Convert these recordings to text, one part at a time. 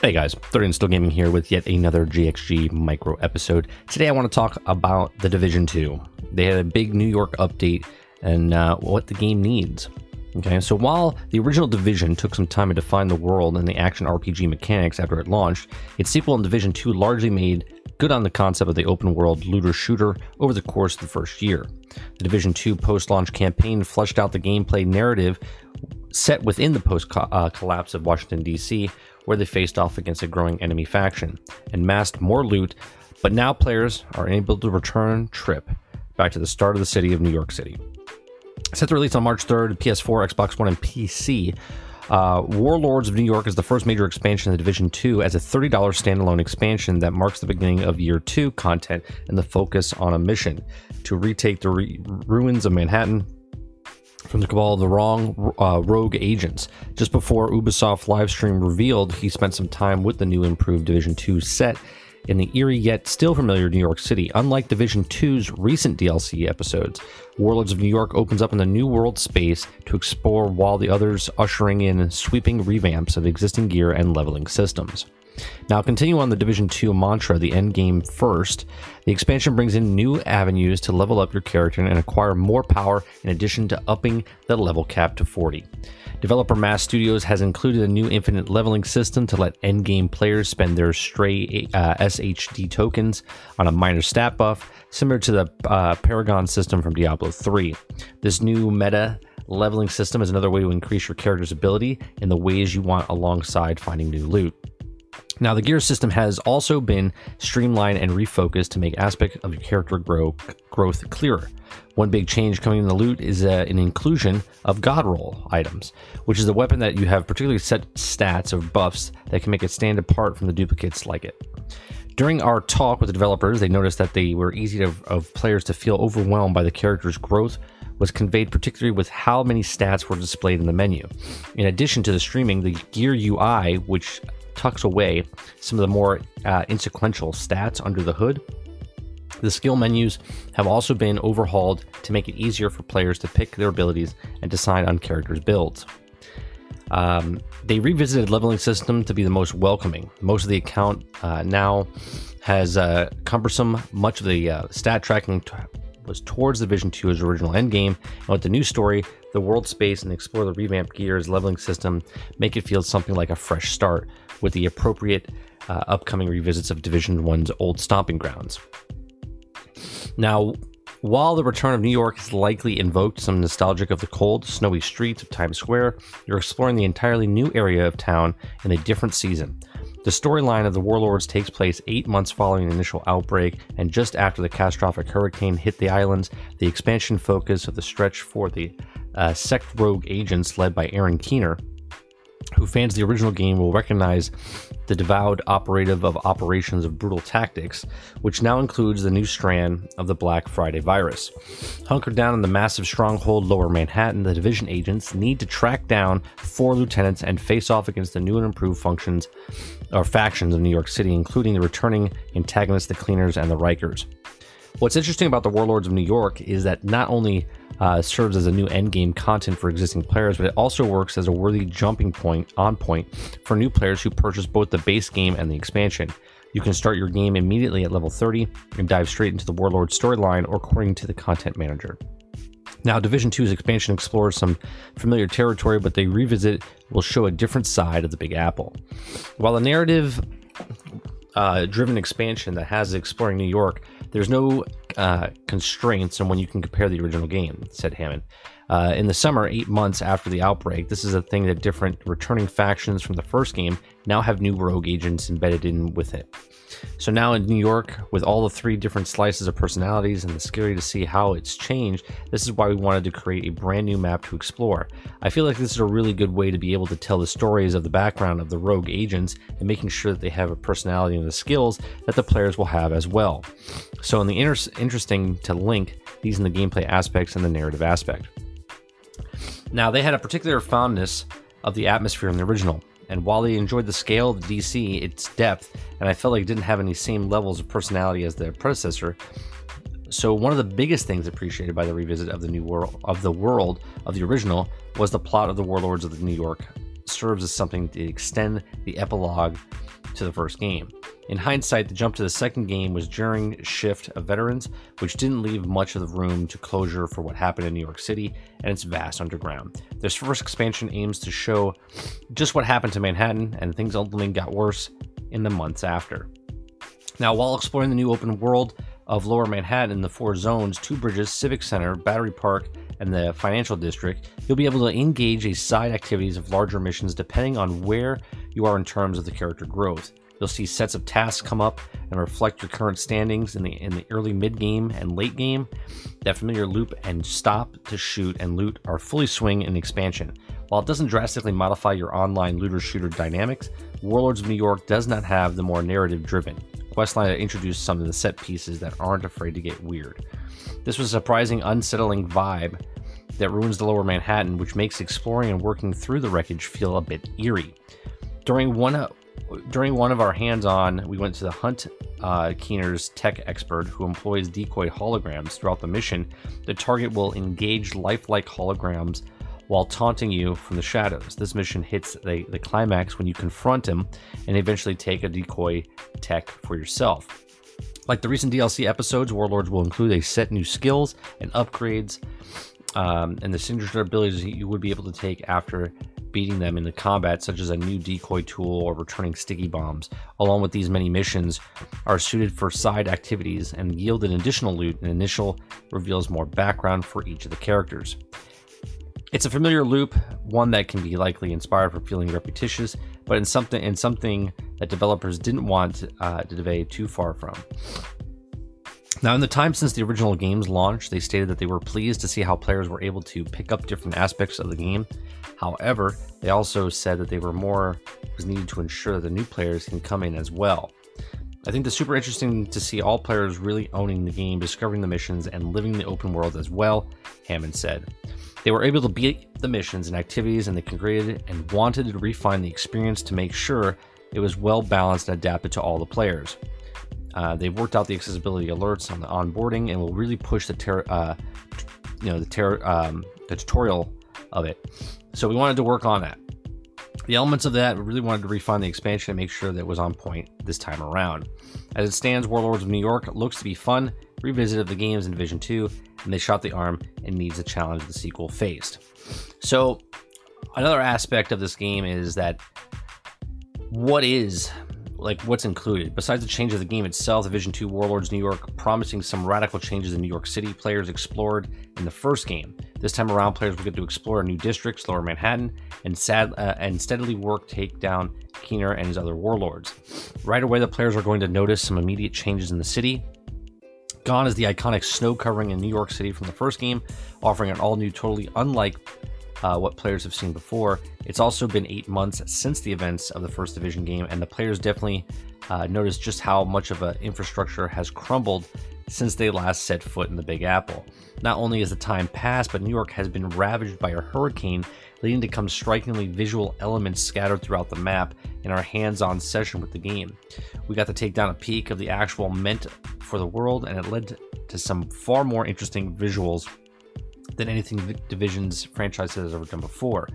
Hey guys, 30 Still Gaming here with yet another GXG micro episode. Today I want to talk about The Division 2. They had a big New York update and uh, what the game needs. Okay, so while the original Division took some time to define the world and the action RPG mechanics after it launched, its sequel in Division 2 largely made good on the concept of the open world looter shooter over the course of the first year. The Division 2 post launch campaign fleshed out the gameplay narrative set within the post uh, collapse of Washington, D.C., where they faced off against a growing enemy faction and massed more loot, but now players are able to return trip back to the start of the city of New York City. Set to release on March 3rd, PS4, Xbox One, and PC. Uh, Warlords of New York is the first major expansion of the Division 2 as a $30 standalone expansion that marks the beginning of Year 2 content and the focus on a mission to retake the re- ruins of Manhattan from the cabal of the wrong uh, rogue agents. Just before Ubisoft livestream revealed he spent some time with the new improved Division 2 set in the eerie yet still familiar New York City. Unlike Division 2's recent DLC episodes, Warlords of New York opens up in the new world space to explore while the others ushering in sweeping revamps of existing gear and leveling systems. Now, continue on the Division 2 mantra, the end game first. The expansion brings in new avenues to level up your character and acquire more power in addition to upping the level cap to 40. Developer Mass Studios has included a new infinite leveling system to let endgame players spend their stray uh, SHD tokens on a minor stat buff, similar to the uh, Paragon system from Diablo 3. This new meta leveling system is another way to increase your character's ability in the ways you want alongside finding new loot. Now, the gear system has also been streamlined and refocused to make aspects of your character grow, growth clearer. One big change coming in the loot is uh, an inclusion of God Roll items, which is a weapon that you have particularly set stats or buffs that can make it stand apart from the duplicates like it. During our talk with the developers, they noticed that they were easy to, of players to feel overwhelmed by the character's growth was conveyed particularly with how many stats were displayed in the menu. In addition to the streaming, the gear UI, which tucks away some of the more uh, insequential stats under the hood. The skill menus have also been overhauled to make it easier for players to pick their abilities and decide on characters' builds. Um, they revisited leveling system to be the most welcoming. Most of the account uh, now has uh, cumbersome. Much of the uh, stat tracking t- was towards the Division 2's original endgame, and with the new story, the world space and explore the revamped gears leveling system make it feel something like a fresh start with the appropriate uh, upcoming revisits of Division 1's old stomping grounds. Now, while the return of New York has likely invoked some nostalgic of the cold, snowy streets of Times Square, you're exploring the entirely new area of town in a different season. The storyline of the Warlords takes place eight months following the initial outbreak and just after the catastrophic hurricane hit the islands. The expansion focus of the stretch for the uh, sect rogue agents led by Aaron Keener who fans the original game will recognize the devout operative of Operations of Brutal Tactics, which now includes the new strand of the Black Friday virus. Hunkered down in the massive stronghold Lower Manhattan, the division agents need to track down four lieutenants and face off against the new and improved functions or factions of New York City, including the returning antagonists, the Cleaners, and the Rikers. What's interesting about the Warlords of New York is that not only uh, serves as a new endgame content for existing players, but it also works as a worthy jumping point on point for new players who purchase both the base game and the expansion. You can start your game immediately at level 30 and dive straight into the Warlord storyline or according to the content manager. Now, Division 2's expansion explores some familiar territory, but they revisit will show a different side of the Big Apple. While a narrative uh, driven expansion that has exploring New York there's no uh, constraints on when you can compare the original game, said Hammond. Uh, in the summer, eight months after the outbreak, this is a thing that different returning factions from the first game now have new rogue agents embedded in with it. So now in New York, with all the three different slices of personalities and the scary to see how it's changed, this is why we wanted to create a brand new map to explore. I feel like this is a really good way to be able to tell the stories of the background of the rogue agents and making sure that they have a personality and the skills that the players will have as well. So in the inter- interesting to link these in the gameplay aspects and the narrative aspect. Now they had a particular fondness of the atmosphere in the original. And while they enjoyed the scale of the DC, its depth, and I felt like it didn't have any same levels of personality as the predecessor. So one of the biggest things appreciated by the revisit of the new world of the world of the original was the plot of the Warlords of the New York serves as something to extend the epilogue to the first game. In hindsight, the jump to the second game was during Shift of Veterans, which didn't leave much of the room to closure for what happened in New York City and its vast underground. This first expansion aims to show just what happened to Manhattan, and things ultimately got worse in the months after. Now, while exploring the new open world of Lower Manhattan in the four zones, Two Bridges, Civic Center, Battery Park, and the Financial District, you'll be able to engage a side activities of larger missions depending on where you are in terms of the character growth. You'll see sets of tasks come up and reflect your current standings in the in the early mid game and late game. That familiar loop and stop to shoot and loot are fully swing in expansion. While it doesn't drastically modify your online looter shooter dynamics, Warlords of New York does not have the more narrative driven questline that introduced some of the set pieces that aren't afraid to get weird. This was a surprising, unsettling vibe that ruins the lower Manhattan, which makes exploring and working through the wreckage feel a bit eerie. During one during one of our hands-on, we went to the Hunt uh, Keener's tech expert who employs decoy holograms throughout the mission. The target will engage lifelike holograms while taunting you from the shadows. This mission hits the, the climax when you confront him and eventually take a decoy tech for yourself. Like the recent DLC episodes, Warlords will include a set new skills and upgrades um, and the signature abilities you would be able to take after beating them in the combat, such as a new decoy tool or returning sticky bombs. Along with these many missions, are suited for side activities and yield an additional loot. And initial reveals more background for each of the characters. It's a familiar loop, one that can be likely inspired for feeling repetitious, but in something in something that developers didn't want uh, to devey too far from. Now, in the time since the original game's launch, they stated that they were pleased to see how players were able to pick up different aspects of the game. However, they also said that they were more was needed to ensure that the new players can come in as well. I think it's super interesting to see all players really owning the game, discovering the missions, and living the open world as well, Hammond said. They were able to beat the missions and activities, and they created and wanted to refine the experience to make sure it was well balanced and adapted to all the players. Uh, they've worked out the accessibility alerts on the onboarding and will really push the ter- uh, you know the, ter- um, the tutorial of it. So we wanted to work on that. The elements of that, we really wanted to refine the expansion and make sure that it was on point this time around. As it stands, Warlords of New York looks to be fun, revisit of the games in Division 2, and they shot the arm and needs a challenge the sequel faced. So, another aspect of this game is that what is like what's included. Besides the change of the game itself, Division 2 Warlords New York promising some radical changes in New York City players explored in the first game. This time around, players will get to explore new districts, Lower Manhattan, and sad uh, and steadily work take down Keener and his other warlords. Right away, the players are going to notice some immediate changes in the city. Gone is the iconic snow covering in New York City from the first game, offering an all new, totally unlike uh, what players have seen before. It's also been eight months since the events of the first division game, and the players definitely uh, noticed just how much of an infrastructure has crumbled since they last set foot in the Big Apple. Not only has the time passed, but New York has been ravaged by a hurricane, leading to some strikingly visual elements scattered throughout the map in our hands on session with the game. We got to take down a peek of the actual meant for the world, and it led to some far more interesting visuals than anything the Division's franchise has ever done before.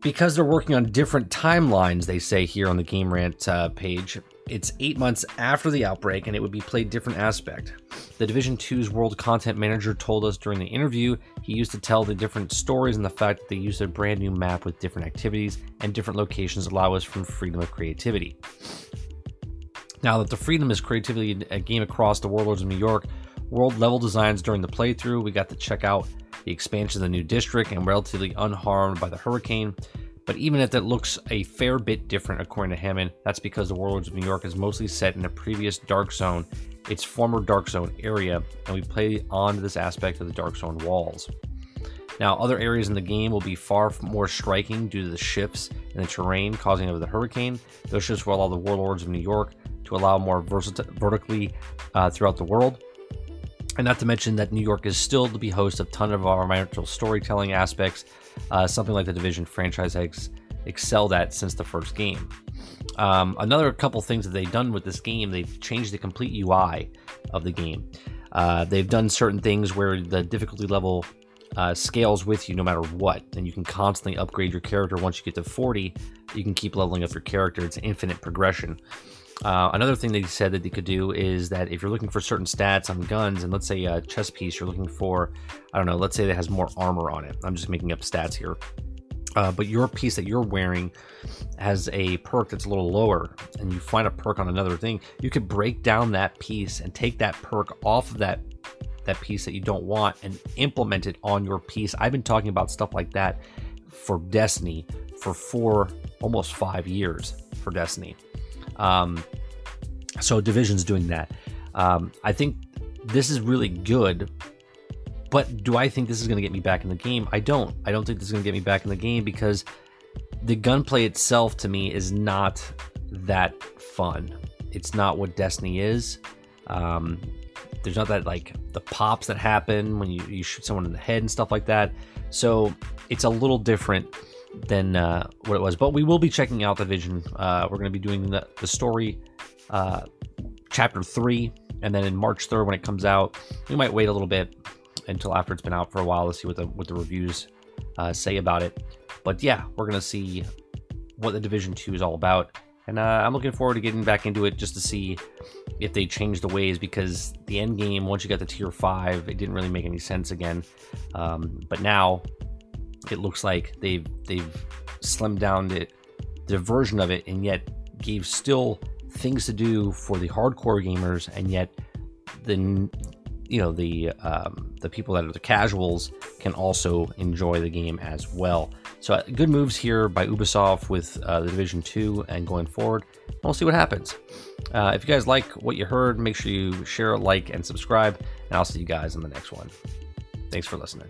Because they're working on different timelines, they say here on the Game Rant uh, page, it's eight months after the outbreak and it would be played different aspect. The Division 2's world content manager told us during the interview he used to tell the different stories and the fact that they used a brand new map with different activities and different locations allow us from freedom of creativity. Now that the freedom is creativity a game across the warlords of New York, world level designs during the playthrough. We got to check out the expansion of the new district and relatively unharmed by the hurricane. But even if that looks a fair bit different, according to Hammond, that's because the Warlords of New York is mostly set in a previous Dark Zone, its former Dark Zone area, and we play on this aspect of the Dark Zone walls. Now, other areas in the game will be far more striking due to the shifts in the terrain causing of the hurricane. Those shifts will allow the Warlords of New York to allow more vertically uh, throughout the world. And not to mention that New York is still to be host of ton of environmental storytelling aspects, uh, something like the Division franchise has excelled at since the first game. Um, another couple things that they've done with this game, they've changed the complete UI of the game. Uh, they've done certain things where the difficulty level uh, scales with you no matter what, and you can constantly upgrade your character once you get to 40 you can keep leveling up your character. It's infinite progression. Uh, another thing they said that they could do is that if you're looking for certain stats on guns, and let's say a chest piece, you're looking for, I don't know, let's say that has more armor on it. I'm just making up stats here. Uh, but your piece that you're wearing has a perk that's a little lower, and you find a perk on another thing, you could break down that piece and take that perk off of that that piece that you don't want and implement it on your piece. I've been talking about stuff like that for Destiny for four, almost five years for Destiny. Um, so Division's doing that. Um, I think this is really good. But do I think this is going to get me back in the game? I don't. I don't think this is going to get me back in the game because the gunplay itself to me is not that fun. It's not what Destiny is. Um, there's not that like the pops that happen when you, you shoot someone in the head and stuff like that. So it's a little different than uh, what it was. But we will be checking out the Division. Uh, we're going to be doing the, the story, uh, chapter three, and then in March 3rd when it comes out, we might wait a little bit until after it's been out for a while to see what the what the reviews uh, say about it. But yeah, we're gonna see what the Division Two is all about, and uh, I'm looking forward to getting back into it just to see if they change the ways because the end game once you got the tier five, it didn't really make any sense again. Um, but now it looks like they've they've slimmed down the, the version of it and yet gave still things to do for the hardcore gamers and yet the you know the um, the people that are the casuals can also enjoy the game as well. So uh, good moves here by Ubisoft with uh, the Division 2 and going forward. We'll see what happens. Uh, if you guys like what you heard, make sure you share, like, and subscribe, and I'll see you guys in the next one. Thanks for listening.